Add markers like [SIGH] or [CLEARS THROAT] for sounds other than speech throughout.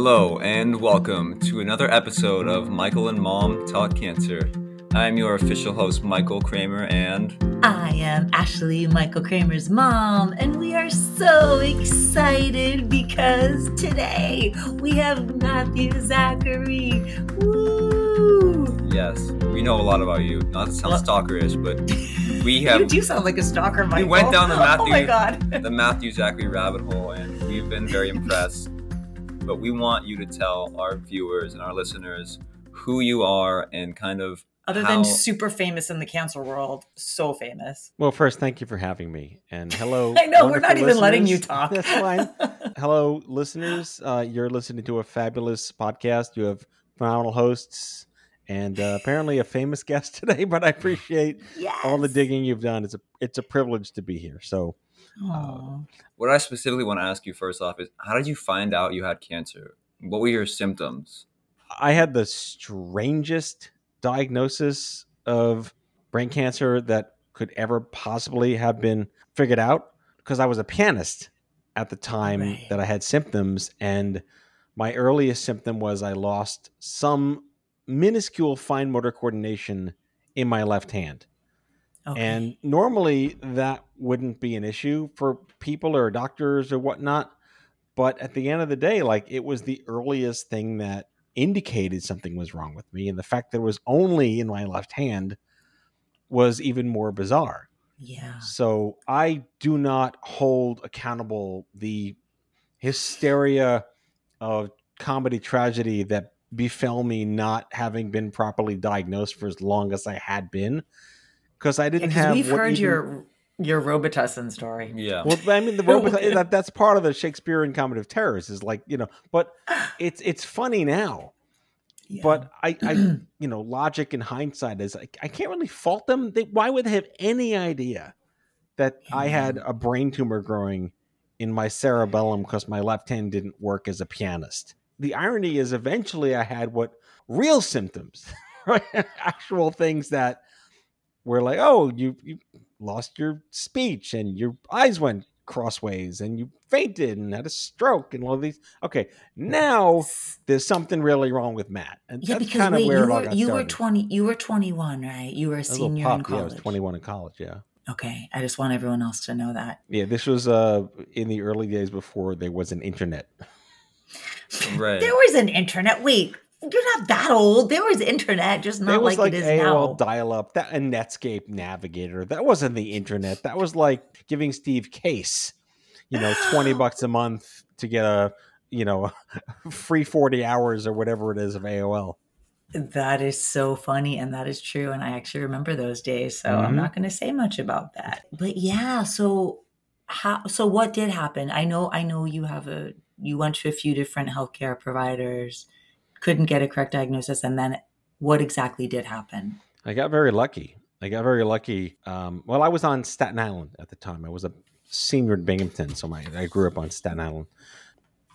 Hello, and welcome to another episode of Michael and Mom Talk Cancer. I'm your official host, Michael Kramer, and I am Ashlee, Michael Kramer's mom, and we are so excited because today we have Matthew Zachary. Woo! yes, we know a lot about you. Not to sound stalkerish, but [LAUGHS] we have You do sound like a stalker, Michael. we went down the Matthew [LAUGHS] Oh my god. the Matthew Zachary rabbit hole, and we've been very [LAUGHS] impressed. But we want you to tell our viewers and our listeners who you are and kind of Other how- than super famous in the cancer world, so famous. Well, first, thank you for having me, and hello. [LAUGHS] I know, we're not wonderful even letting you [LAUGHS] talk. That's fine. hello, listeners. Uh, you're listening to a fabulous podcast. You have phenomenal hosts, and uh, apparently a famous [LAUGHS] guest today. But I appreciate yes. all the digging you've done. It's a it's a privilege to be here. So, Um, Aw. what I specifically want to ask you first off is how did you find out you had cancer? What were your symptoms? I had the strangest diagnosis of brain cancer that could ever possibly have been figured out because I was a pianist at the time Right. that I had symptoms. And my earliest symptom was I lost some minuscule fine motor coordination in my left hand. Okay. And normally that wouldn't be an issue for people or doctors or whatnot. But at the end of the day, like it was the earliest thing that indicated something was wrong with me. And the fact that it was only in my left hand was even more bizarre. yeah. So I do not hold accountable the hysteria of comedy tragedy that befell me not having been properly diagnosed for as long as I had been. Because I didn't Because have we've what heard even- your your Robitussin story. Yeah. well, I mean, the [LAUGHS] robot that, that's part of the Shakespearean comedy of terrors is like you know, but it's it's funny now. Yeah. But I, I, [CLEARS THROAT] you know, logic and hindsight is I, I can't really fault them. They, why would they have any idea that I had a brain tumor growing in my cerebellum because my left hand didn't work as a pianist? The irony is, eventually, I had what real symptoms, [LAUGHS] right? Actual things that were like, oh, you you lost your speech and your eyes went crossways and you fainted and had a stroke and all these. Okay, now there's something really wrong with Matt, and yeah, that's because kind of where you it all were got you were twenty you were twenty one, right? You were a I was a little senior in college. Yeah, I was 21 in college. Yeah, Okay, I just want everyone else to know that. yeah. This was uh in the early days before there was an internet. Right. There was an internet. Wait, you're not that old. There was internet, just not like, like it is AOL now. dial-up, that a Netscape Navigator. That wasn't the internet. That was like giving Steve Case, you know, 20 [GASPS] bucks a month to get a you know [LAUGHS] free 40 hours or whatever it is of AOL. That is so funny, and that is true. And I actually remember those days, so I'm Mhm. not going to say much about that. But yeah, so how? So what did happen? I know, I know you have a you went to a few different healthcare providers, couldn't get a correct diagnosis, and then what exactly did happen? I got very lucky. I got very lucky. Um, well, I was on Staten Island at the time. I was a senior at Binghamton, so my, I grew up on Staten Island.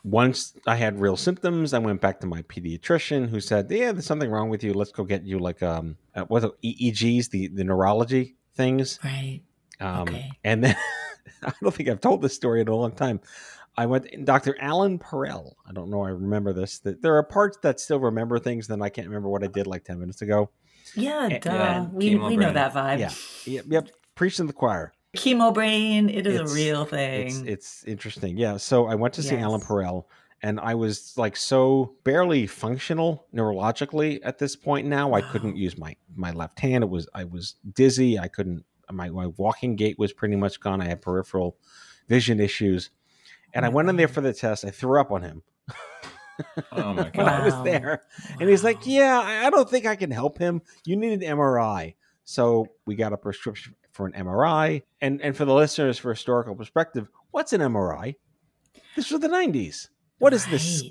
Once I had real symptoms, I went back to my pediatrician, who said, "Yeah, there's something wrong with you. Let's go get you like um, uh, what are EEGs, the the neurology things." Right. Um, Okay. And then [LAUGHS] I don't think I've told this story in a long time. I went Dr. Alan Perel. I don't know. I remember this. That there are parts that still remember things, then I can't remember what I did like ten minutes ago. Yeah, duh. yeah, we we know that vibe. Yeah. Yep, yep. Preaching the choir. Chemo brain, it is It's- a real thing. It's it's interesting. Yeah. So I went to see Alan Yes. Perel, and I was like so barely functional neurologically at this point. Now I couldn't use my my left hand. It was I was dizzy. I couldn't. My my walking gait was pretty much gone. I had peripheral vision issues, and I went in there for the test. I threw up on him. Oh my [LAUGHS] when I was Wow. there. And he's like, Yeah, I I don't think I can help him. You need an MRI. So we got a prescription for an MRI. And and for the listeners, for historical perspective, what's an MRI? This was the 90s. What is this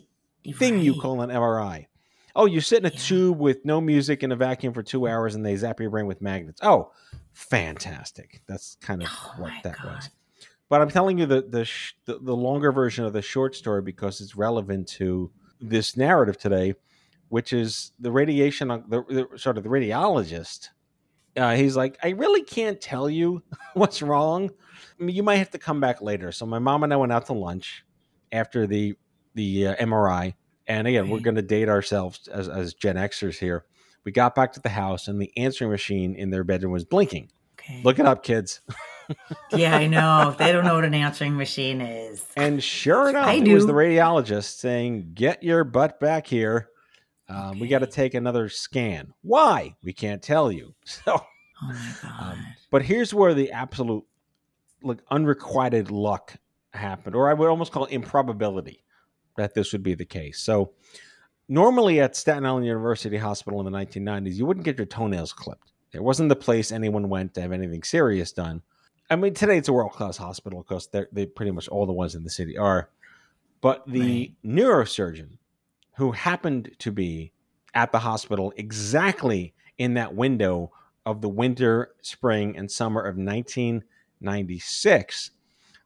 Right, thing you call an MRI? Oh, you sit in a Yeah. tube with no music in a vacuum for two hours and they zap your brain with magnets. Oh, fantastic. That's kind of Oh what that God. was. But I'm telling you the the, sh- the the longer version of the short story because it's relevant to this narrative today, which is the radiation. on- The, the sort of the radiologist. Uh, he's like, I really can't tell you [LAUGHS] what's wrong. I mean, you might have to come back later. So my mom and I went out to lunch after the the uh, MRI, And again, we're going to date ourselves as, as Gen Xers here. We got back to the house, and the answering machine in their bedroom was blinking. Okay. Look it up, kids. [LAUGHS] Yeah, I know. They don't know what an answering machine is. And sure enough, I it was the radiologist saying, "Get your butt back here. Um, We got to take another scan. Why? We can't tell you." [LAUGHS] So, Oh my god. um, but here's where the absolute, like, unrequited luck happened, or I would almost call it improbability that this would be the case. So, normally at Staten Island University Hospital in the 1990s, you wouldn't get your toenails clipped. It wasn't the place anyone went to have anything serious done. I mean, today it's a world class hospital because they're they pretty much all the ones in the city are. But the neurosurgeon who happened to be at the hospital exactly in that window of the winter, spring, and summer of 1996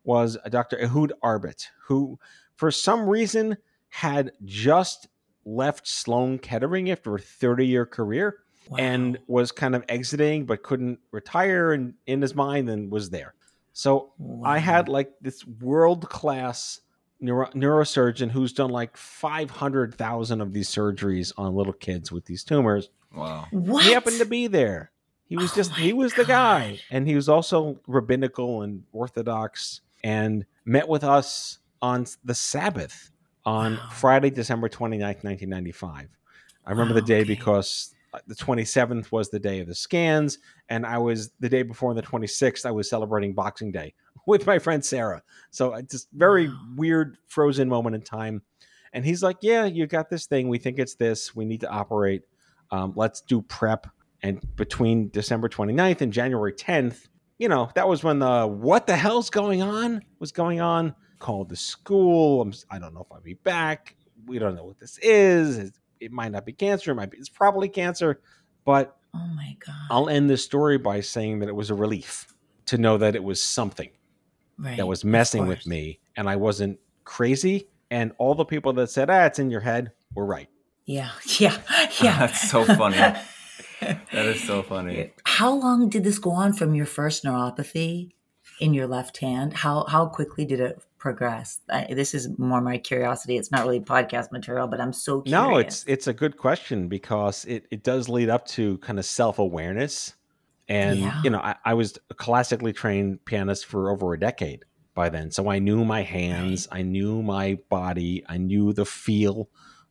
was Dr. Ehud Arbit, who for some reason had just left Sloan Kettering after a 30 year career Wow. and was kind of exiting but couldn't retire and in his mind and was there. So I had like this world class neuro- neurosurgeon who's done like 500,000 of these surgeries on little kids with these tumors. Wow. what? He happened to be there. He was Oh just, he was the guy. And he was also rabbinical and orthodox and met with us on the Sabbath on Wow. Friday, December 29th, 1995. I remember the day okay. because the 27th was the day of the scans. And I was the day before the 26th, I was celebrating Boxing Day [LAUGHS] with my friend Sarah. So it's just very Wow. weird, frozen moment in time. And he's like, Yeah, you got this thing. We think it's this. We need to operate. Um, let's do prep. And between December 29th and January 10th, you know, that was when the what the hell's going on was going on. Called the school. I'm, I don't know if I'll be back. We don't know what this is. It, it might not be cancer. It might be. It's probably cancer. But Oh my god. I'll end this story by saying that it was a relief to know that it was something right. that was messing with me, and I wasn't crazy. And all the people that said, "Ah, it's in your head," were right. Yeah. [LAUGHS] Yeah. [LAUGHS] Yeah. That's so funny. [LAUGHS] That is so funny. How long did this go on from your first neuropathy in your left hand? How how quickly did it progress? I, this is more my curiosity. It's not really podcast material, but I'm so curious. No, it's it's a good question because it, it does lead up to kind of self awareness, and Yeah. you know I, I was a classically trained pianist for over a decade by then, so I knew my hands, I knew my body, I knew the feel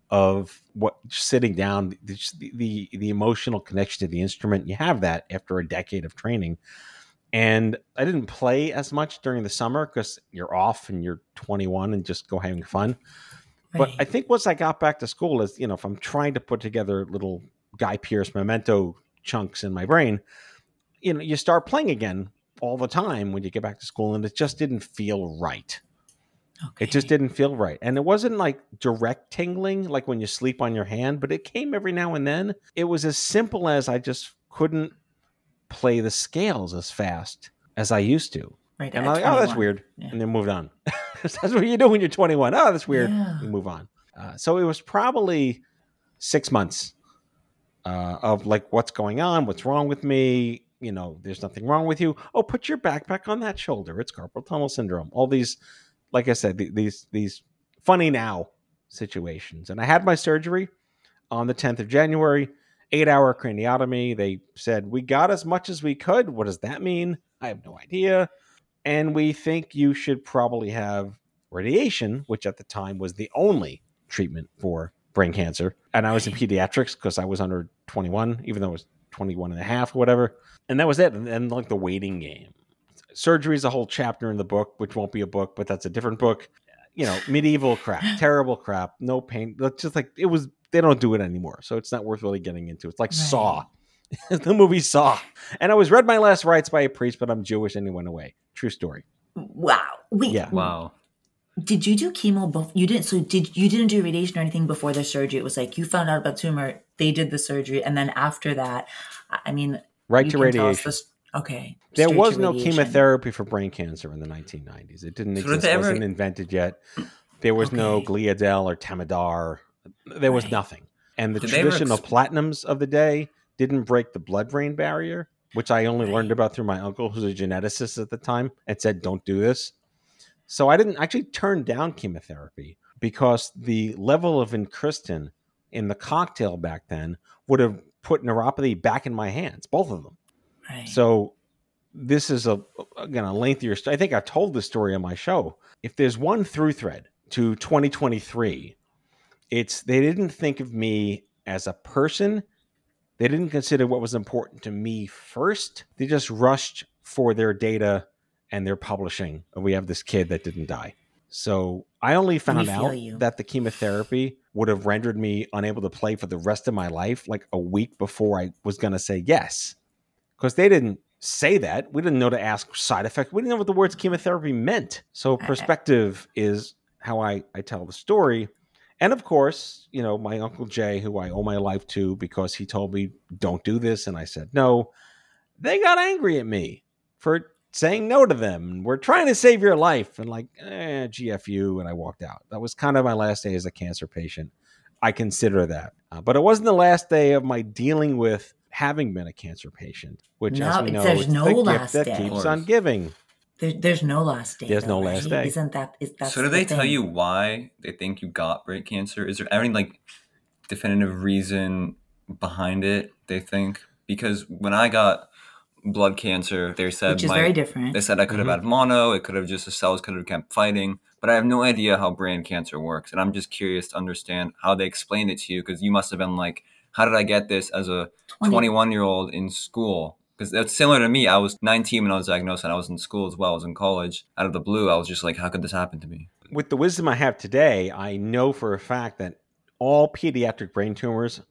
of what sitting down, the the the emotional connection to the instrument. You have that after a decade of training. And I didn't play as much during the summer because you're off and you're 21 and just go having fun. But I think once I got back to school, is you know, if I'm trying to put together little Guy Pearce memento chunks in my brain, you know, you start playing again all the time when you get back to school, and it just didn't feel right. okay. It just didn't feel right, and it wasn't like direct tingling, like when you sleep on your hand, but it came every now and then. It was as simple as I just couldn't play the scales as fast as I used to, right. and I'm like, oh, that's weird, Yeah. and then moved on. [LAUGHS] that's what you do when you're 21. Oh, that's weird Yeah. you move on. Uh, so it was probably six months uh, of like, what's going on? What's wrong with me? You know, there's nothing wrong with you. Oh, put your backpack on that shoulder. It's carpal tunnel syndrome. All these, like I said, th- these these funny now situations. And I had my surgery on the 10th of January. Eight hour craniotomy. They said we got as much as we could. What does that mean? I have no idea. And we think you should probably have radiation, which at the time was the only treatment for brain cancer. And I was in pediatrics because I was under 21, even though I was 21 and a half or whatever. And that was it. And then like the waiting game. Surgery is a whole chapter in the book, which won't be a book, but that's a different book. You know, medieval crap, [LAUGHS] terrible crap, no pain. That's just like it was. They don't do it anymore, so it's not worth really getting into. It's like Right. Saw, [LAUGHS] the movie Saw. And I was read my last rites by a priest, but I'm Jewish and he went away. True story. Wow. Wait. Yeah. Wow. Did you do chemo? Bef- you didn't. So did you didn't do radiation or anything before the surgery? It was like you found out about tumor. They did the surgery, and then after that, I I mean, Right you to can tell us radiation. this- okay. There was no radiation. chemotherapy for brain cancer in the 1990s. It didn't So exist. It ever- wasn't invented yet. There was no Gliadel or Temodar. There was Right. nothing. And the Did they ever traditional platinums of the day didn't break the blood-brain barrier, which I only learned about through my uncle, who's a geneticist at the time, and said, "Don't do this." So I didn't actually turn down chemotherapy, because the level of vincristine in the cocktail back then would have put neuropathy back in my hands, both of them. Right. So this is a again a lengthier story. I think I've told this story on my show. If there's one through thread to 2023, it's they didn't think of me as a person. They didn't consider what was important to me first. They just rushed for their data and their publishing. And we have this kid that didn't die. So I only found out you. that the chemotherapy would have rendered me unable to play for the rest of my life, like a week before I was going to say yes. Because they didn't say that. We didn't know to ask side effect. We didn't know what the words chemotherapy meant. So uh-huh. perspective is how I, I tell the story. And of course, you know, my Uncle Jay, who I owe my life to because he told me, don't do this. And I said, no. They got angry at me for saying no to them. We're trying to save your life. And like, eh, GFU. And I walked out. That was kind of my last day as a cancer patient. I consider that. Uh, but it wasn't the last day of my dealing with having been a cancer patient, which, No, as we it know, says it's no the gift last that day. keeps on giving. There, there's no last day. There's though, no last right? day. Isn't that? Is that? so do they tell you why they think you got brain cancer? Is there any like definitive reason behind it? They think because when I got blood cancer, they said Which is my- very different. They said I could have Mhm. had mono. It could have just the cells could have kept fighting. But I have no idea how brain cancer works, and I'm just curious to understand how they explained it to you because you must have been like, "How did I get this as a 21 year old in school?" Because that's similar to me. I was 19 when I was diagnosed, and I was in school as well. I was in college. Out of the blue, I was just like, "How could this happen to me?" With the wisdom I have today, I know for a fact that all pediatric brain tumors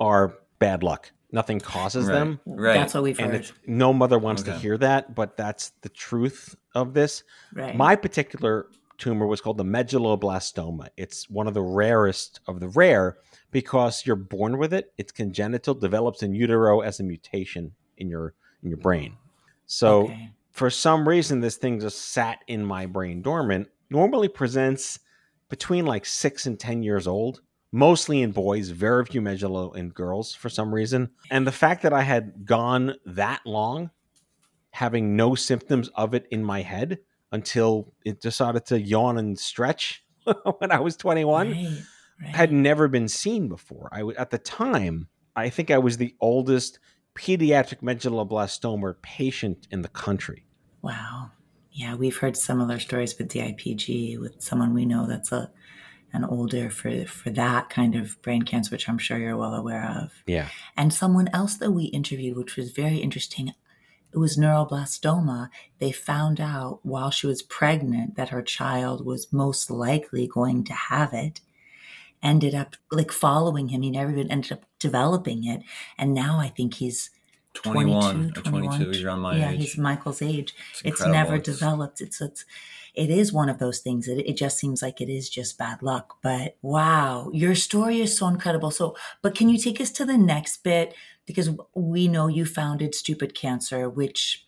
are bad luck. Nothing causes Right. them. Right. That's what we've And heard. it's, no mother wants to hear that, but that's the truth of this. Right. My particular tumor was called the medulloblastoma. It's one of the rarest of the rare because you're born with it. It's congenital, develops in utero as a mutation in your in your brain. So Okay. for some reason this thing just sat in my brain dormant. Normally presents between like 6 and 10 years old. Mostly in boys, very few medullo in girls for some reason. And the fact that I had gone that long having no symptoms of it in my head until it decided to yawn and stretch [LAUGHS] when I was 21 Right, right. had never been seen before. I at the time, I think I was the oldest pediatric medulloblastoma patient in the country. Wow. Yeah, we've heard similar stories with DIPG with someone we know that's a an older for for that kind of brain cancer, which I'm sure you're well aware of. Yeah. And someone else that we interviewed, which was very interesting, it was neuroblastoma. They found out while she was pregnant that her child was most likely going to have it. Ended up like following him. He never even ended up developing it. And now I think he's 21 22, or 22. 21. You're on my yeah, age. he's Michael's age. It's, incredible. never It's- developed. It's it's it is one of those things. It, it just seems like it is just bad luck. But wow, your story is so incredible. So, but can you take us to the next bit because we know you founded Stupid Cancer, which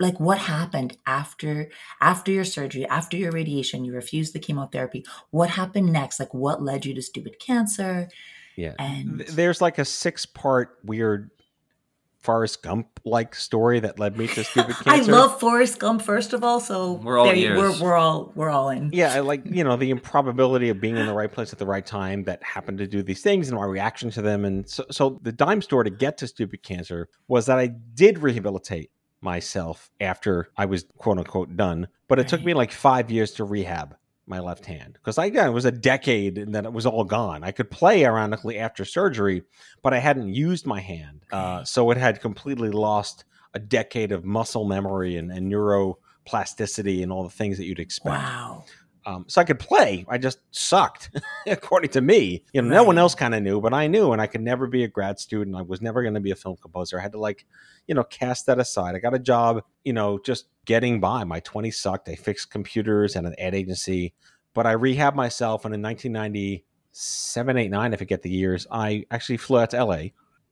like what happened after after your surgery after your radiation you refused the chemotherapy what happened next like what led you to stupid cancer Yeah. and There's like a six part weird Forrest Gump like story that led me to [LAUGHS] stupid cancer. I love Forrest Gump first of all, so We're all there we're, we're all we're all in. Yeah, I like you know the improbability of being in the right place at the right time that happened to do these things and my reaction to them, and so, so the dime store to get to stupid cancer was that I did rehabilitate myself after I was quote unquote done, but it took me like five years to rehab my left hand because I yeah, it was a decade and then it was all gone. I could play ironically after surgery, but I hadn't used my hand, uh, so it had completely lost a decade of muscle memory and, and neuroplasticity and all the things that you'd expect. Wow. Um, so I could play. I just sucked, [LAUGHS] according to me. You know, no one else kind of knew, but I knew, and I could never be a grad student. I was never going to be a film composer. I had to like, you know, cast that aside. I got a job, you know, just getting by. My 20s sucked. I fixed computers and an ad agency, but I rehabbed myself. And in 1997, 8, 9, if I get the years, I actually flew out to LA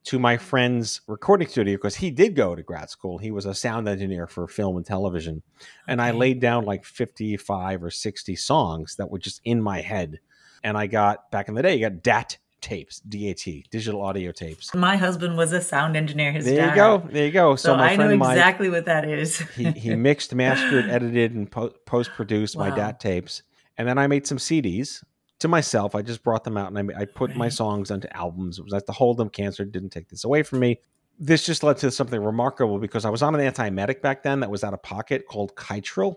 to my friend's recording studio because he did go to grad school. He was a sound engineer for film and television. And I laid down like 55 or 60 songs that were just in my head. And I got, back in the day, you got DAT tapes, DAT, digital audio tapes. My husband was a sound engineer. His There dad. you go. There you go. So, So, my I know friend Mike, exactly what that is. [LAUGHS] he, he mixed, mastered, [LAUGHS] edited, and po- post produced my DAT tapes. And then I made some CDs to myself. I just brought them out and I, I put my songs onto albums. It was like the hold 'em cancer didn't take this away from me. This just led to something remarkable because I was on an antiemetic back then that was out of pocket called Kytril.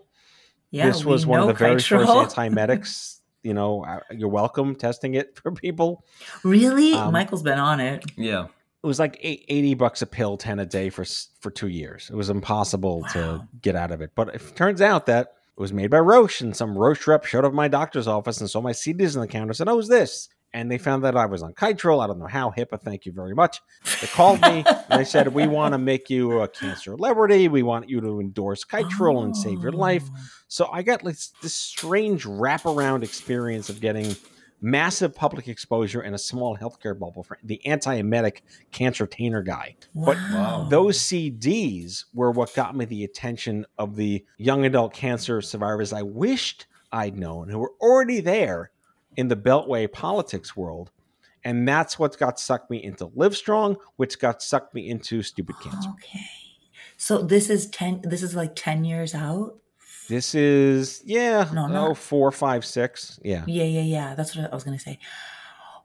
Yeah, this was one of know the very first Kytril. antiemetics. [LAUGHS] You know, uh, you're welcome testing it for people. really? Um, Michael's been on it. Yeah. It was like eight- 80 bucks a pill, 10 a day for for two years. It was impossible to get out of it. But it turns out that it was made by Roche, and some Roche rep showed up at my doctor's office and saw my CDs on the counter and said, Oh, is this? And they found that I was on Kytril. I don't know how, HIPAA, thank you very much. They called me and they said, We want to make you a cancer celebrity. We want you to endorse Kytril and save your life. Oh. So I got like this strange wraparound experience of getting massive public exposure in a small healthcare bubble for the anti-emetic cancer tainer guy. But Wow. Those CDs were what got me the attention of the young adult cancer survivors I wished I'd known who were already there in the Beltway politics world. And that's what got sucked me into Livestrong, which got sucked me into Stupid Cancer. Okay. So this is ten. This is like ten years out. This is, yeah, No, oh, not- four, five, six. Yeah. Yeah, yeah, yeah. That's what I was gonna say.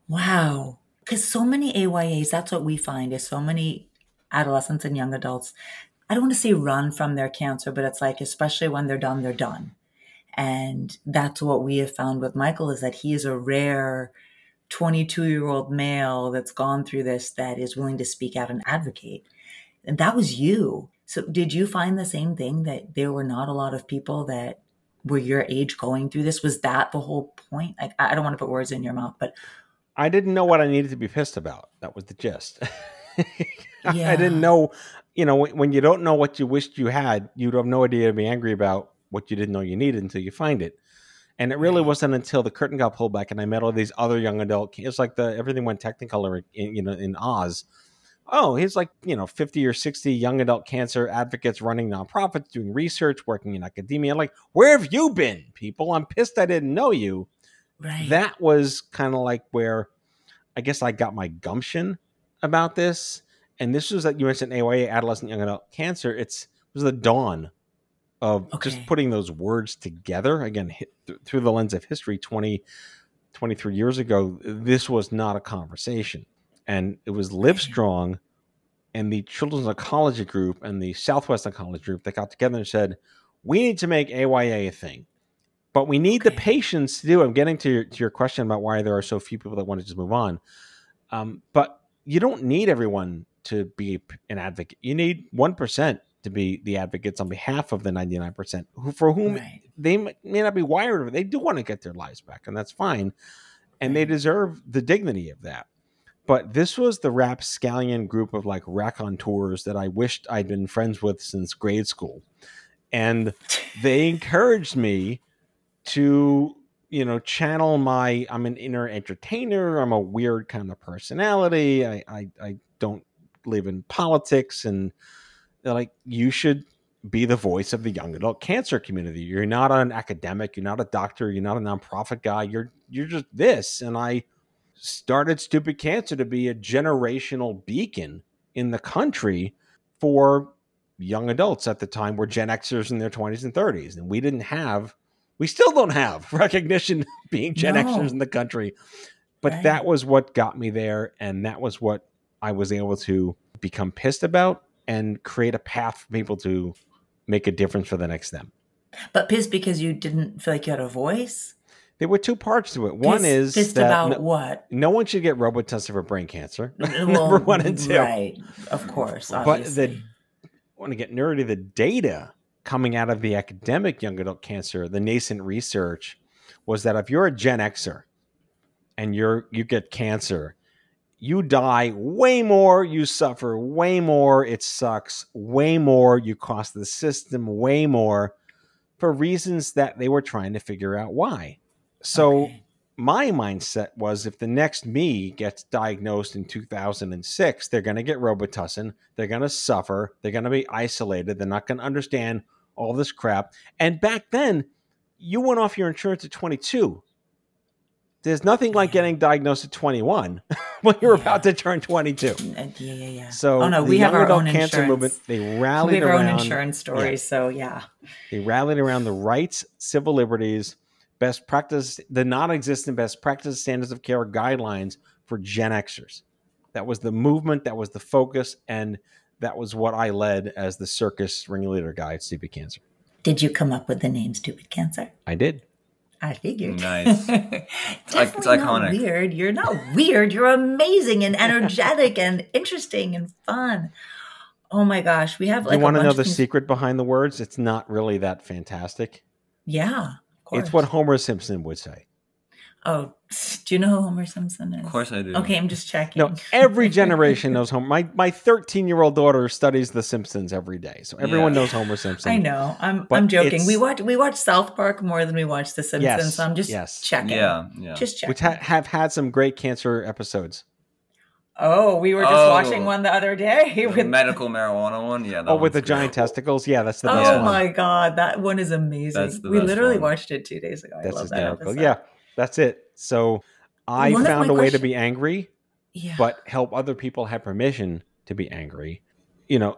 Wow. Because so many AYAs, that's what we find is so many adolescents and young adults. I don't want to say run from their cancer, but it's like, especially when they're done, they're done. And that's what we have found with Michael is that he is a rare 22 year old male that's gone through this that is willing to speak out and advocate. And that was you. So, did you find the same thing that there were not a lot of people that were your age going through this? Was that the whole point? Like, I don't want to put words in your mouth, but I didn't know what I needed to be pissed about. That was the gist. [LAUGHS] I didn't know, you know, when, when you don't know what you wished you had, you'd have no idea to be angry about what you didn't know you needed until you find it. And it really wasn't until the curtain got pulled back and I met all these other young adult. It's like the everything went Technicolor in you know in Oz. Oh, he's like you know fifty or sixty young adult cancer advocates running nonprofits, doing research, working in academia. Like, where have you been, people? I'm pissed I didn't know you right. that was kind of like where I guess I got my gumption about this. And this was that you mentioned AYA, adolescent young adult cancer. It's it was the dawn of just putting those words together again hit, th- through the lens of history 20 23 years ago this was not a conversation and it was livestrong and the children's oncology group and the southwest oncology group that got together and said we need to make aya a thing but we need the Okay. patience to do. I'm getting to your, to your question about why there are so few people that want to just move on. Um, but you don't need everyone to be an advocate. You need one percent to be the advocates on behalf of the 99 percent, who for whom Right. they may not be wired. but They do want to get their lives back, and that's fine, and they deserve the dignity of that. But this was the rapscallion group of like raconteurs that I wished I'd been friends with since grade school, and they encouraged me to you know channel my i'm an inner entertainer. I'm a weird kind of personality. I i, I don't live in politics. And like you should be the voice of the young adult cancer community. You're not an academic. You're not a doctor. You're not a nonprofit guy. You're you're just this. And i started stupid cancer to be a generational beacon in the country for young adults at the time were gen xers in their 20s and 30s and we didn't have we still don't have [LAUGHS] recognition being Gen No. Xers in the country. But Right. that was what got me there. And that was what I was able to become pissed about and create a path for people to make a difference for the next them. But pissed because you didn't feel like you had a voice. There were two parts to it. One is pissed that about no, what? no one should get robot tested for brain cancer. [LAUGHS] Well, Number one and two. Right. Of course. But Obviously. the want to get nerdy, the data coming out of the academic young adult cancer, the nascent research was that if you're a Gen Xer and you're you get cancer, you die way more, you suffer way more, it sucks way more, you cost the system way more for reasons that they were trying to figure out why. So Okay. my mindset was if the next me gets diagnosed in 2006, they're going to get Robitussin, they're going to suffer, they're going to be isolated, they're not going to understand all this crap. And back then, you went off your insurance at 22. There's nothing like getting diagnosed at 21 [LAUGHS] when you're Yeah. about to turn 22. Uh, yeah, yeah, yeah. So oh no, we have our own cancer insurance. movement, they we rallied have our own around insurance stories. So yeah. they rallied around the rights, civil liberties, best practice, the non-existent best practice standards of care guidelines for Gen Xers. That was the movement, that was the focus, and that was what I led as the circus ringleader guy at Stupid Cancer. Did you come up with the name Stupid Cancer? I did. I figured. Nice. [LAUGHS] Definitely it's not iconic. weird. You're not weird. You're amazing and energetic and interesting and fun. Oh my gosh, we have like you want to know the things- secret behind the words? It's not really that fantastic. Yeah, of course. It's what Homer Simpson would say. Oh, [LAUGHS] do you know who Homer Simpson is? Of course I do. Okay, I'm just checking. No, every [LAUGHS] generation knows Homer. My my 13 year old daughter studies The Simpsons every day, so everyone Yeah. knows Homer Simpson. I know. I'm But I'm joking. We watch we watch South Park more than we watch The Simpsons. Yes, so I'm just yes. checking. Yeah, yeah. Just checking. which ha- have had some great cancer episodes. Oh, we were just Oh. watching one the other day [LAUGHS] the with medical marijuana one. Yeah. That Oh, with the one's giant testicles. Yeah, that's the oh best Oh Yeah. one. my god, that one is amazing. That's the we best literally one. watched it two days ago. I That's love hysterical. episode. Yeah, that's it. So I One found a way to be angry, Yeah. but help other people have permission to be angry. You know,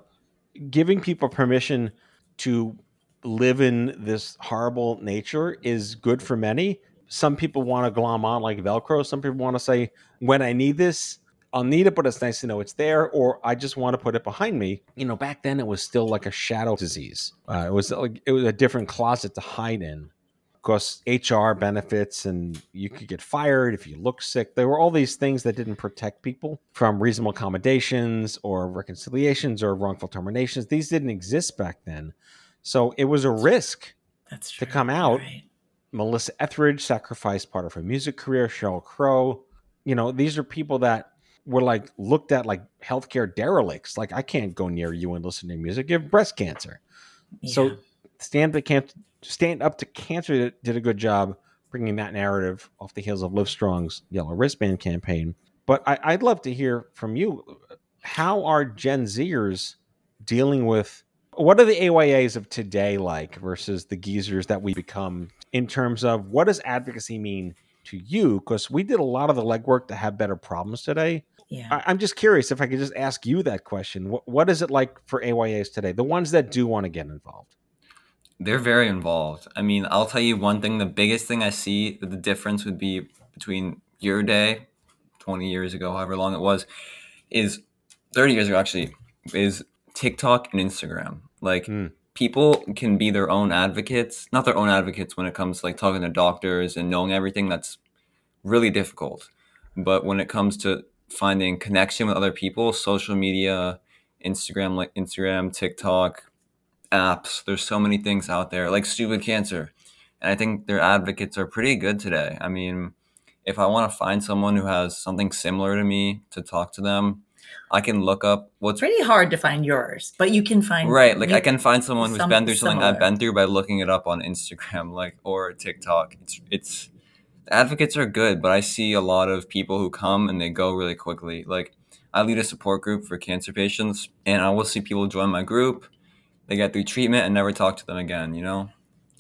giving people permission to live in this horrible nature is good for many. Some people want to glom on like Velcro. Some people want to say, when I need this, I'll need it, but it's nice to know it's there, or I just want to put it behind me. You know, back then it was still like a shadow disease. Uh, it was like it was a different closet to hide in. Of course, HR benefits, and you could get fired if you look sick. There were all these things that didn't protect people from reasonable accommodations or reconciliations or wrongful terminations. These didn't exist back then. So it was a risk. That's true. to come out. right. Melissa Etheridge sacrificed part of her music career, Sheryl Crow. You know, these are people that were like looked at like healthcare derelicts. Like, I can't go near you and listen to music. You have breast cancer. Yeah. So stand up to cancer, stand up to cancer did, did a good job bringing that narrative off the heels of Live Strong's Yellow Wristband campaign. But I, I'd love to hear from you. How are Gen Zers dealing with what are the AYAs of today like versus the geezers that we become in terms of what does advocacy mean to you? Because we did a lot of the legwork to have better problems today. yeah. I, I'm just curious if I could just ask you that question. What, what is it like for AYAs today? The ones that do want to get involved. They're very involved. I mean, I'll tell you one thing. The biggest thing I see that the difference would be between your day, 20 years ago, however long it was, is 30 years ago actually, is TikTok and Instagram. Like Mm. People can be their own advocates, not their own advocates when it comes to like talking to doctors and knowing everything. That's really difficult. But when it comes to finding connection with other people, social media, Instagram, like Instagram, TikTok, apps. There's so many things out there, like Stupid Cancer. And I think their advocates are pretty good today. I mean, if I want to find someone who has something similar to me to talk to them, I can look up It's what's pretty hard to find yours, but you can find right. Like I can find someone who's some- been through something I've been through by looking it up on Instagram, like or TikTok. It's it's advocates are good, but I see a lot of people who come and they go really quickly. Like I lead a support group for cancer patients, and I will see people join my group. They get through treatment and never talk to them again. You know.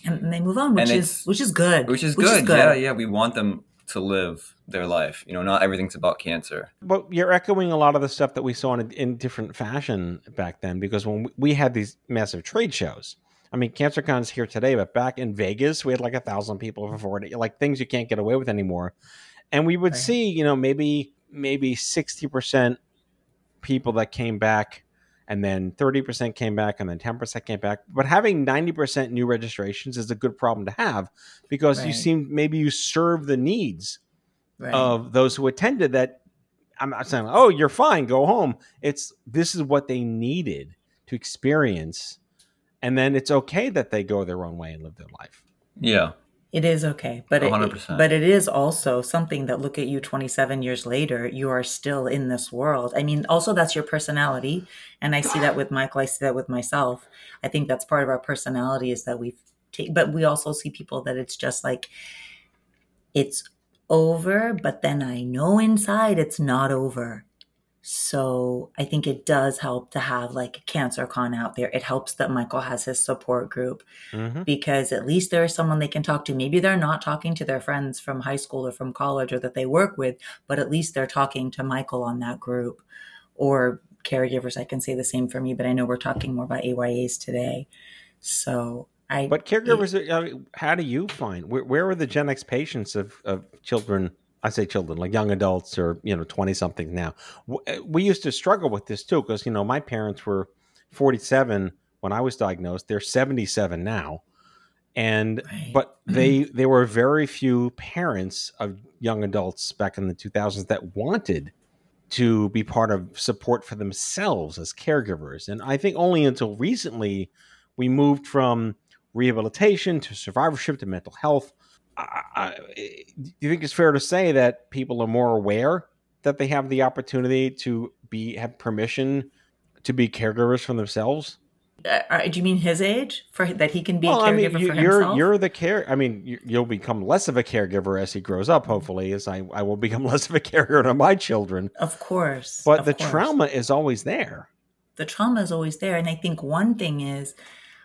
and they move on, which And is which is good. which is good. Yeah, yeah. We want them to live their life. You know, not everything's about cancer. But you're echoing a lot of the stuff that we saw in, in different fashion back then because when we had these massive trade shows, I mean, CancerCon's here today, but back in Vegas, we had like a thousand people for 40, like things you can't get away with anymore. And we would Right. see, you know, maybe maybe 60% people that came back and then 30% came back and then 10% came back. But having 90% new registrations is a good problem to have because you seem maybe you serve the needs Right. of those who attended that I'm not saying, oh, you're fine, go home. It's this is what they needed to experience. And then it's okay that they go their own way and live their life. Yeah. It is okay, but it, 100%. but it is also something that look at you 27 years later, you are still in this world. I mean, also that's your personality, and I see that with Michael. I see that with myself. I think that's part of our personality is that we've take, but we also see people that it's just like it's over, but then I know inside it's not over. So I think it does help to have like a CancerCon out there. It helps that Michael has his support group Mm-hmm. because at least there is someone they can talk to. Maybe they're not talking to their friends from high school or from college or that they work with, but at least they're talking to Michael on that group or caregivers. I can say the same for me, but I know we're talking more about AYAs today. So I But caregivers, are- I mean, how do you find where, where are the Gen X patients of, of children? I say children, like young adults or you know twenty something now. Uh, We used to struggle with this too because you know my parents were forty seven when I was diagnosed. They're seventy seven now, and Right. but they there were very few parents of young adults back in the two thousands that wanted to be part of support for themselves as caregivers. And I think only until recently we moved from rehabilitation to survivorship to mental health. I, I, do you think it's fair to say that people are more aware that they have the opportunity to be have permission to be caregivers for themselves? Uh, uh, do you mean his age for that he can be well, a I caregiver mean, you, for you're himself? you're the care. I mean, you, you'll become less of a caregiver as he grows up. Hopefully, as I I will become [LAUGHS] less of a caregiver to my children. of course, But of the course. trauma is always there. the trauma is always there. And I think one thing is,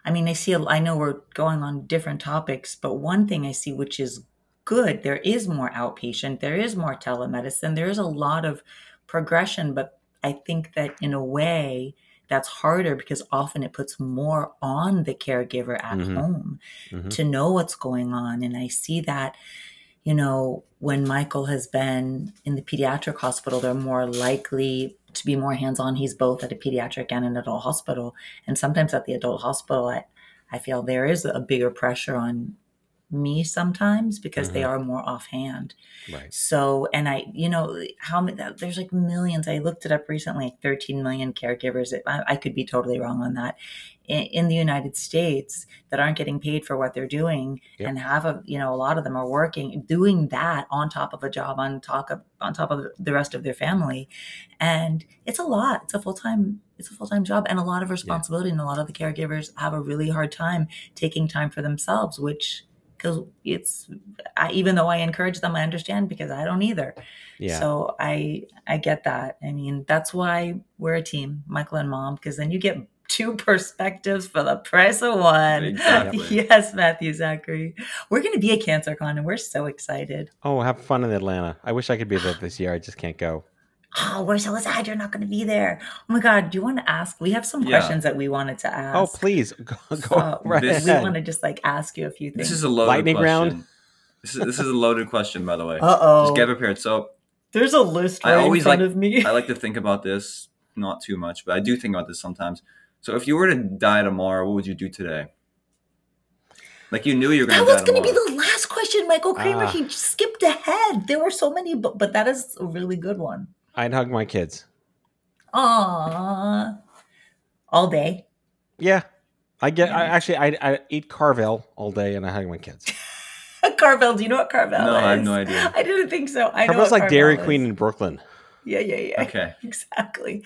I mean, I see, a- I know we're going on different topics, but one thing I see, which is good, there is more outpatient, there is more telemedicine, there is a lot of progression. But I think that in a way, that's harder because often it puts more on the caregiver at Mhm. home Mhm. to know what's going on. And I see that, you know, when Michael has been in the pediatric hospital, they're more likely to be more hands on. He's both at a pediatric and an adult hospital. And sometimes at the adult hospital, I, I feel there is a bigger pressure on me sometimes because they Mhm. are more offhand. Right. So, and I, you know, how many, there's like millions. I looked it up recently, like 13 million caregivers. I, I could be totally wrong on that in, in the United States that aren't getting paid for what they're doing. Yep. And have a, you know, a lot of them are working, doing that on top of a job, on top of, on top of the rest of their family. And it's a lot. It's a full time, it's a full time job and a lot of responsibility. And a lot of the caregivers have a really hard time taking time for themselves, which, because it's I, even though I encourage them, I understand because I don't either. Yeah. So I I get that. I mean, that's why we're a team, Michael and Mom, because then you get two [LAUGHS] perspectives for the price of one. Exactly. [LAUGHS] yes, Matthew Zachary. We're going to be at CancerCon, and we're so excited. oh, have fun in Atlanta. I wish I could be there this year. I just can't go. Oh, we're so sad you're not going to be there. Oh my God, do you want to ask? We have some Yeah. questions that we wanted to ask. Oh, please [LAUGHS] go, go So right this- we want to just like ask you a few things. This is a loaded Lightning question. round? This is this is a loaded question, by the way. uh oh. Just get prepared. So There's a list I always in front like- of me. I like to think about this, not too much, but I do think about this sometimes. So if you were to die tomorrow, what would you do today? Like you knew you were going to was die going to be the last question, Michael Kramer. Ah. He skipped ahead. There were so many, but, but that is a really good one. I'd hug my kids. Aww. All day. Yeah. I get. I actually I, I eat Carvel all day and I hug my kids. [LAUGHS] Carvel. Do you know what Carvel No, is? I have no idea. [LAUGHS] I didn't think so. I know Carvel's what like Dairy Carvel Queen is. in Brooklyn. Yeah, yeah, yeah. Okay. [LAUGHS] Exactly.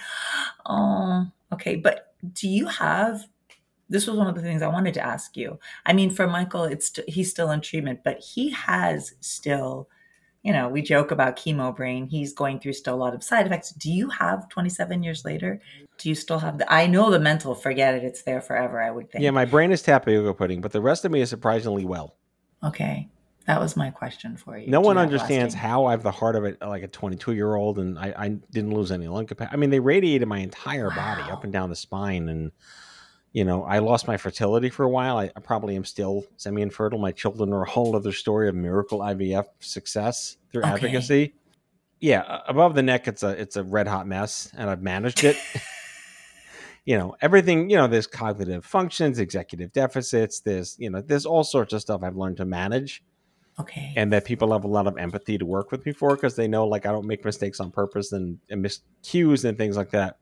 Oh, okay. But do you have? This was one of the things I wanted to ask you. I mean, for Michael, it's he's still in treatment, but he has still, you know, we joke about chemo brain. He's going through still a lot of side effects. Do you have 27 years later? Do you still have the? I know the mental. Forget it. It's there forever. I would think. Yeah, my brain is tapioca pudding, but the rest of me is surprisingly well. okay. That was my question for you. No Do one you understands how I have the heart of it like a 22 year old, and I, I didn't lose any lung capacity. I mean, they radiated my entire body up and down the spine, and you know, I lost my fertility for a while. I, I probably am still semi infertile. My children are a whole other story of miracle IVF success through Okay. advocacy. Yeah, above the neck, it's a it's a red hot mess, and I've managed it. [LAUGHS] you know, everything. You know, there's cognitive functions, executive deficits. There's you know, there's all sorts of stuff I've learned to manage Okay. and that people have a lot of empathy to work with me for because they know like I don't make mistakes on purpose and, and miss cues and things like that.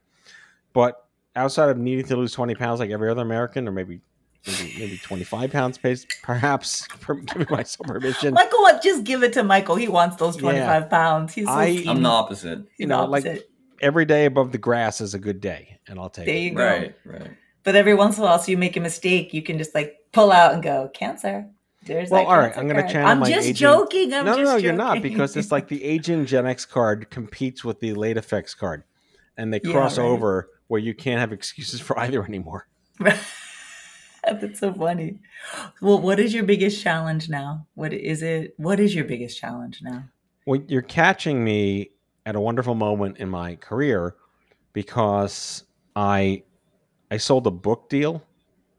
But outside of needing to lose 20 pounds like every other American, or maybe maybe, maybe 25 pounds, pace, perhaps [LAUGHS] for giving myself permission. Michael, what? Just give it to Michael. He wants those Yeah. 25 pounds. He's so I, I'm the opposite. You know, like- opposite. Every day above the grass is a good day, and I'll take there it. you go. Right, right. But every once in a while, so you make a mistake, you can just like pull out and go cancer. There's Well, all right, I'm gonna card. channel I'm my just aging- joking. I'm no, just no, no, you're not because it's like the [LAUGHS] aging Gen X card competes with the late effects card, and they Yeah, cross right. over where you can't have excuses for either [LAUGHS] anymore. [LAUGHS] That's so funny. Well, what is your biggest challenge now? What is it? What is your biggest challenge now? Well, you're catching me at a wonderful moment in my career because I I sold a book deal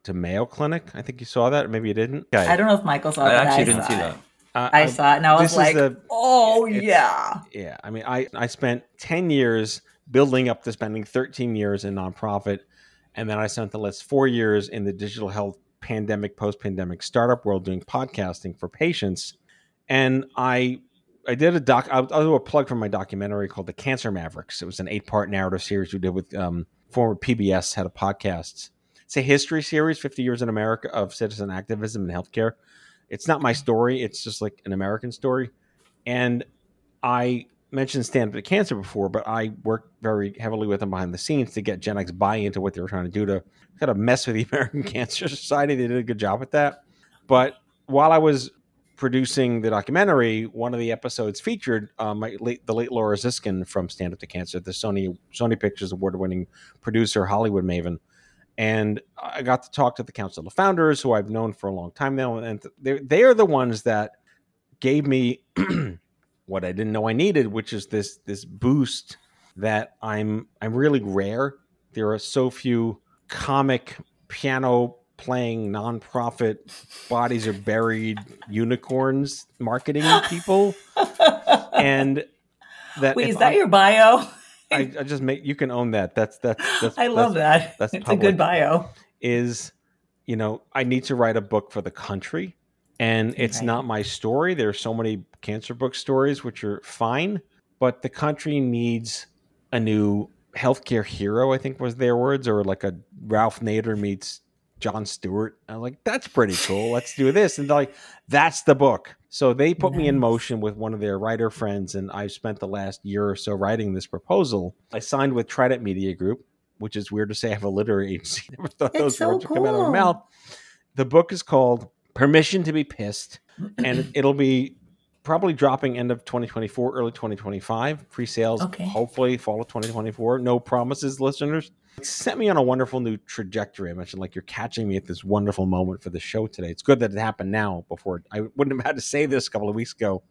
to Mayo Clinic. I think you saw that, or maybe you didn't. I don't know if Michael saw I it. but actually I didn't see it. that. Uh, I saw it and I was like, the- oh yeah. Yeah, I mean, I I spent ten years building up to spending thirteen years in nonprofit, and then I spent the last four years in the digital health pandemic, post pandemic startup world doing podcasting for patients, and I. I did a doc. I'll, do a plug for my documentary called "The Cancer Mavericks." It was an eight-part narrative series we did with um, former PBS head of podcasts. It's a history series, 50 years in America of citizen activism in healthcare. It's not my story. It's just like an American story. And I mentioned stand up to cancer before, but I worked very heavily with them behind the scenes to get Gen X buy into what they were trying to do to kind of mess with the [LAUGHS] American Cancer Society. They did a good job with that. But while I was producing the documentary, one of the episodes featured um, my late, the late Laura Ziskin from Stand Up to Cancer, the Sony Sony Pictures award-winning producer, Hollywood maven. And I got to talk to the Council of Founders, who I've known for a long time now, and they they are the ones that gave me [CLEARS THROAT] what I didn't know I needed, which is this this boost that I'm I'm really rare. There are so few comic piano playing nonprofit bodies are buried unicorns marketing [LAUGHS] people and that Wait, is that I, your bio? [LAUGHS] I, I just make you can own that that's that's, [GASPS] that's I love that's, that. that's it's a good bio. is you know i need to write a book for the country and it's Right. not my story there's so many cancer book stories which are fine but the country needs a new healthcare hero i think was their words or like a ralph nader meets jon stewart. I'm like that's pretty cool. Let's do this. And they're like that's the book. So they put me in motion with one of their writer friends and I've spent the last year or so writing this proposal. I signed with trident media group which is weird to say I have a literary agency. [LAUGHS] Never thought those so words would come out of my mouth. The book is called Permission to Be Pissed, and [CLEARS THROAT] it'll be probably dropping end of 2024, early 2025. Pre sales, Okay. hopefully fall of 2024. No promises, listeners. It sent me on a wonderful new trajectory. I mentioned like you're catching me at this wonderful moment for the show today. It's good that it happened now before I wouldn't have had to say this a couple of weeks ago.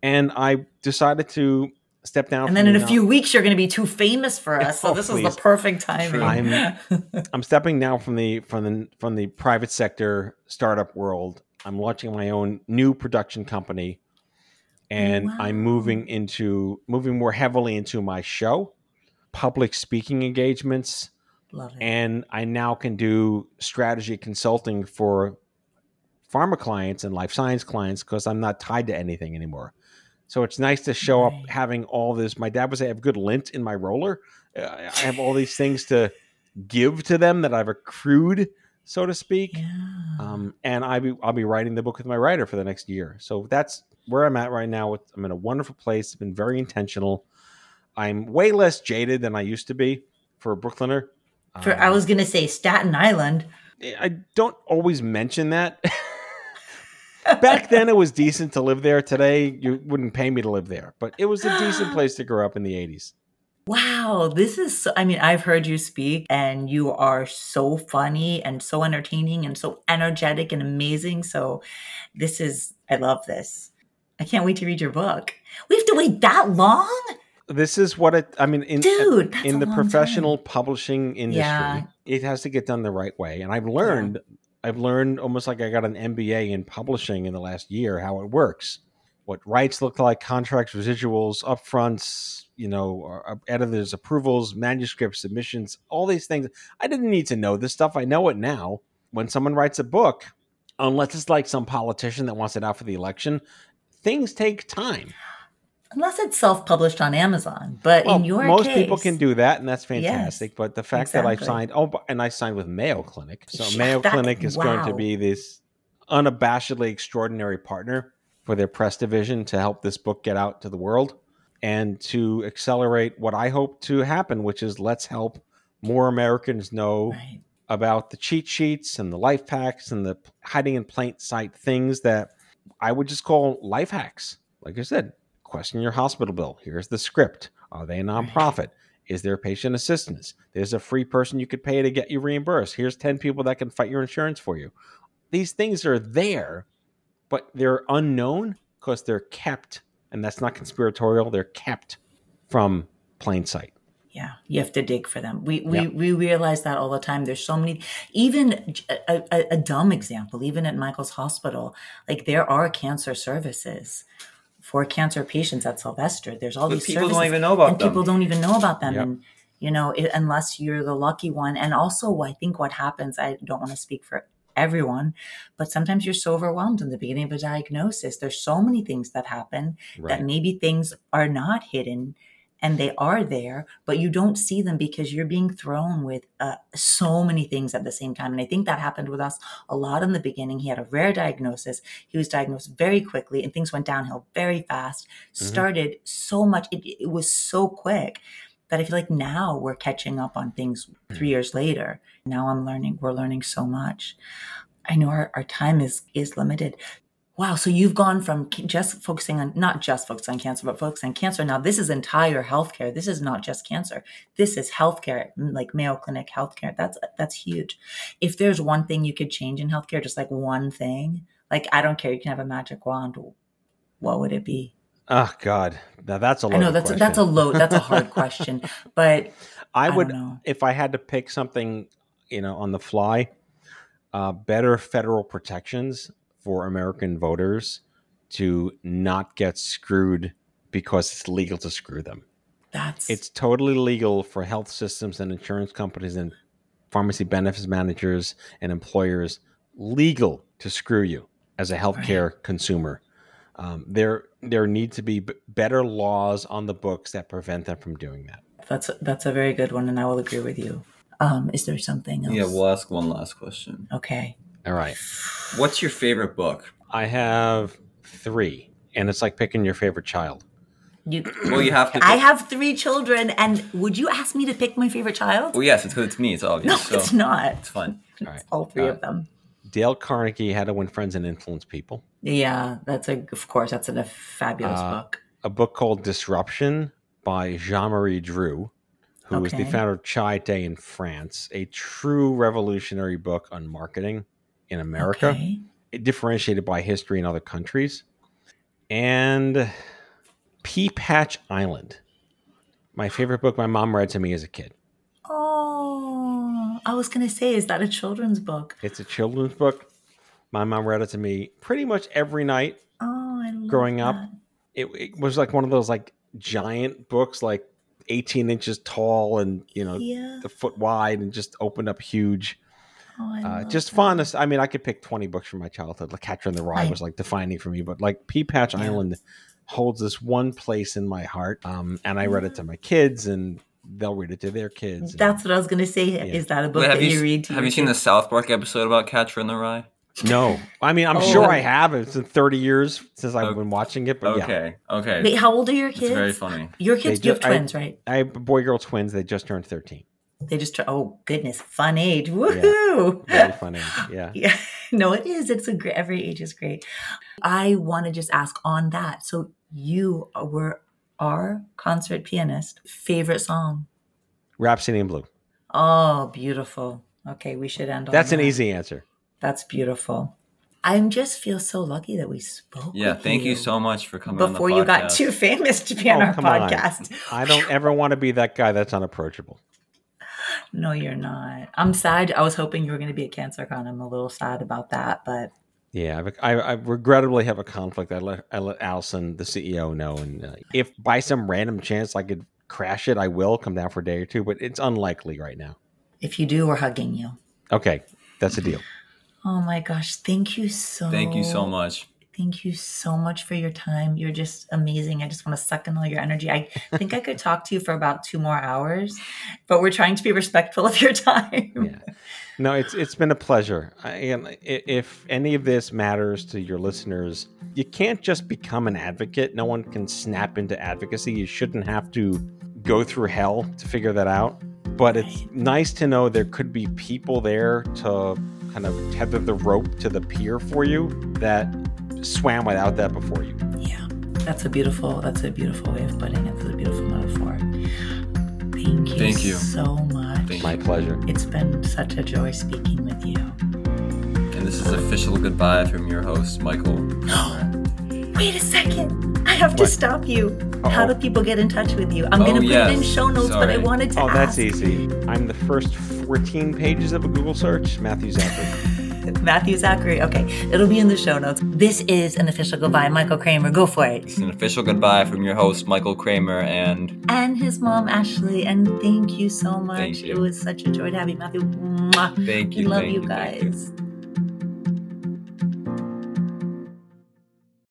And I decided to step down. And then in a few weeks, you're going to be too famous for us. So [LAUGHS] Oh, this please. is the perfect timing. I'm- [LAUGHS] I'm stepping now from the from the from the private sector startup world. I'm launching my own new production company, and I'm moving into moving more heavily into my show, public speaking engagements, and I now can do strategy consulting for pharma clients and life science clients because I'm not tied to anything anymore. So it's nice to show Right. up having all this. My dad would say I have good lint in my roller. Uh, I have all these things to give to them that I've accrued, so to speak. yeah. Um, and I be, I'll be writing the book with my writer for the next year. So that's where I'm at right now. I'm in a wonderful place. It's been very intentional. I'm way less jaded than I used to be for a Brooklyner. for, I Um, was going to say Staten Island. I don't always mention that. [LAUGHS] Back then, it was decent to live there. Today, you wouldn't pay me to live there, but it was a decent [GASPS] place to grow up in the 80s. Wow, this is so, I mean, I've heard you speak and you are so funny and so entertaining and so energetic and amazing. So this is I love this. I can't wait to read your book. We have to wait that long? This is what it, I mean, in, Dude, in the professional time. publishing industry, Yeah. it has to get done the right way. And I've learned, I've learned almost like I got an MBA in publishing in the last year how it works, what rights look like, contracts, residuals, upfronts, you know, uh, editors' approvals, manuscript submissions, all these things. I didn't need to know this stuff. I know it now. When someone writes a book, unless it's like some politician that wants it out for the election, things take time. Unless it's self-published on Amazon. But Well, in your most case, people can do that, and that's Yes, fantastic. but the fact that I signed, oh, and I signed with Mayo Clinic, so Yeah, Mayo that- Clinic is going to be this unabashedly extraordinary partner for their press division to help this book get out to the world and to accelerate what I hope to happen, which is let's help more Americans know Right. about the cheat sheets and the life hacks and the hiding in plain sight things that I would just call life hacks. Like I said, question your hospital bill. Here's the script. Are they a nonprofit? Is there patient assistance? There's a free person you could pay to get you reimbursed. Here's 10 people that can fight your insurance for you. These things are there, but they're unknown because they're kept, and that's not conspiratorial, they're kept from plain sight. Yeah you have to dig for them we we, Yeah. we realize that all the time there's so many even a, a, a dumb example even at michael's hospital like there are cancer services for cancer patients at sylvester there's all But these people services don't even know about and them. people don't even know about them Yep. and you know it, unless you're the lucky one and also i think what happens i don't want to speak for everyone but sometimes you're so overwhelmed in the beginning of a diagnosis there's so many things that happen Right. that maybe things are not hidden and they are there but you don't see them because you're being thrown with uh, so many things at the same time. And i think that happened with us a lot in the beginning. He had a rare diagnosis. He was diagnosed very quickly and things went downhill very fast. Mhm. started so much it, it was so quick that i feel like now we're catching up on things three years later. Now i'm learning we're learning so much. I know our, our time is is limited Wow. So you've gone from just focusing on, not just focusing on cancer, but focusing on cancer. Now, this is entire healthcare. This is not just cancer. This is healthcare, like Mayo Clinic healthcare. That's, that's huge. If there's one thing you could change in healthcare, just like one thing, like I don't care, you can have a magic wand. What would it be? oh God, now that's a I loaded know that's, question. that's a low, that's a hard [LAUGHS] question, but I I would, if I had to pick something, you know, on the fly, uh, better federal protections for American voters to not get screwed because it's legal to screw them. that's, It's totally legal for health systems and insurance companies and pharmacy benefits managers and employers legal to screw you as a healthcare consumer. Um, there, there need to be b- better laws on the books that prevent them from doing that. that's, that's a very good one. And I will agree with you. Um, is there something else? Yeah, we'll ask one last question. okay. All right. What's your favorite book? I have three, and it's like picking your favorite child. You, Well, you have to. I have three children, and would you ask me to pick my favorite child? Well, yes, it's because it's me. It's obvious. no, so it's not. It's fun. All right. All three Uh, of them. Dale Carnegie, How to Win Friends and Influence People. Yeah, that's a. Of course, that's a fabulous Uh, book. A book called Disruption by Jean Marie Dru, who is the founder of Chiat Day in France, a true revolutionary book on marketing in America, Okay. differentiated by history in other countries. And Pea Patch Island, my favorite book my mom read to me as a kid. Oh, I was gonna say, is that a children's book? It's a children's book. My mom read it to me pretty much every night Oh, I love Growing up, it, it was like one of those like giant books, like 18 inches tall and you know Yeah. the foot wide, and just opened up huge. Oh, Uh, just that. fun. I mean, I could pick 20 books from my childhood. Like Catcher in the Rye I- was like defining for me, but like Pea Patch Yeah. Island holds this one place in my heart. Um, and I read it to my kids, and they'll read it to their kids. and- That's what I was gonna say. Is that a book Wait, have that you, you, read to have you seen the? South Park episode about Catcher in the Rye? no, I mean, I'm Oh. sure I have. It's been 30 years since I've Okay. been watching it, but yeah, Okay. Okay. Wait, how old are your it's kids? very funny. Your kids, They you have ju- I- twins, right? I have boy girl twins. They just turned 13. They just turn. Oh goodness, fun age. Woohoo! Very funny. Yeah. [LAUGHS] Yeah, no, it is. It's a great. Every age is great. I want to just ask on that. So you were our concert pianist. Favorite song? Rhapsody in Blue. Oh, beautiful. Okay, we should end. on That's an that. easy answer. That's beautiful. I just feel so lucky that we spoke. Yeah. with Thank you so much for coming. Before on the you got too famous to be on Oh, our come on. podcast. I don't ever want to be that guy that's unapproachable. No, you're not. I'm sad. I was hoping you were going to be at CancerCon. I'm a little sad about that, but Yeah, I've- I, I regrettably have a conflict. I let I let Allison, the CEO, know, and uh, if by some random chance I could crash it, I will come down for a day or two. But it's unlikely right now. if you do, we're hugging you. Okay, that's a deal. Oh my gosh. Thank you so Thank you so much. Thank you so much for your time. You're just amazing. I just want to suck in all your energy. I think I could talk to you for about two more hours, but we're trying to be respectful of your time. Yeah. No, it's it's been a pleasure. I, and if any of this matters to your listeners, you can't just become an advocate. No one can snap into advocacy. You shouldn't have to go through hell to figure that out. But it's nice to know there could be people there to kind of tether the rope to the pier for you that swam without that before you. Yeah, that's a beautiful. That's a beautiful way of putting it. That's a beautiful metaphor. Thank you. Thank you. so much. Thank My pleasure. It's been such a joy speaking with you. And this is official goodbye from your host, Michael. [GASPS] Wait a second. I have to What? stop you. How Uh-oh. do people get in touch with you? I'm Oh, going to put it in show notes, but I wanted to Oh, ask. that's easy. I'm the first 14 pages of a Google search, Matthew Zachary. [LAUGHS] Matthew Zachary. Okay, it'll be in the show notes. This is an official goodbye. Michael Kramer, go for it. It's an official goodbye from your host, Michael Kramer, and And his mom, Ashlee. And thank you so much. Thank you. It was such a joy to have you, Matthew. Mwah. thank you. We love thank you thank you. guys.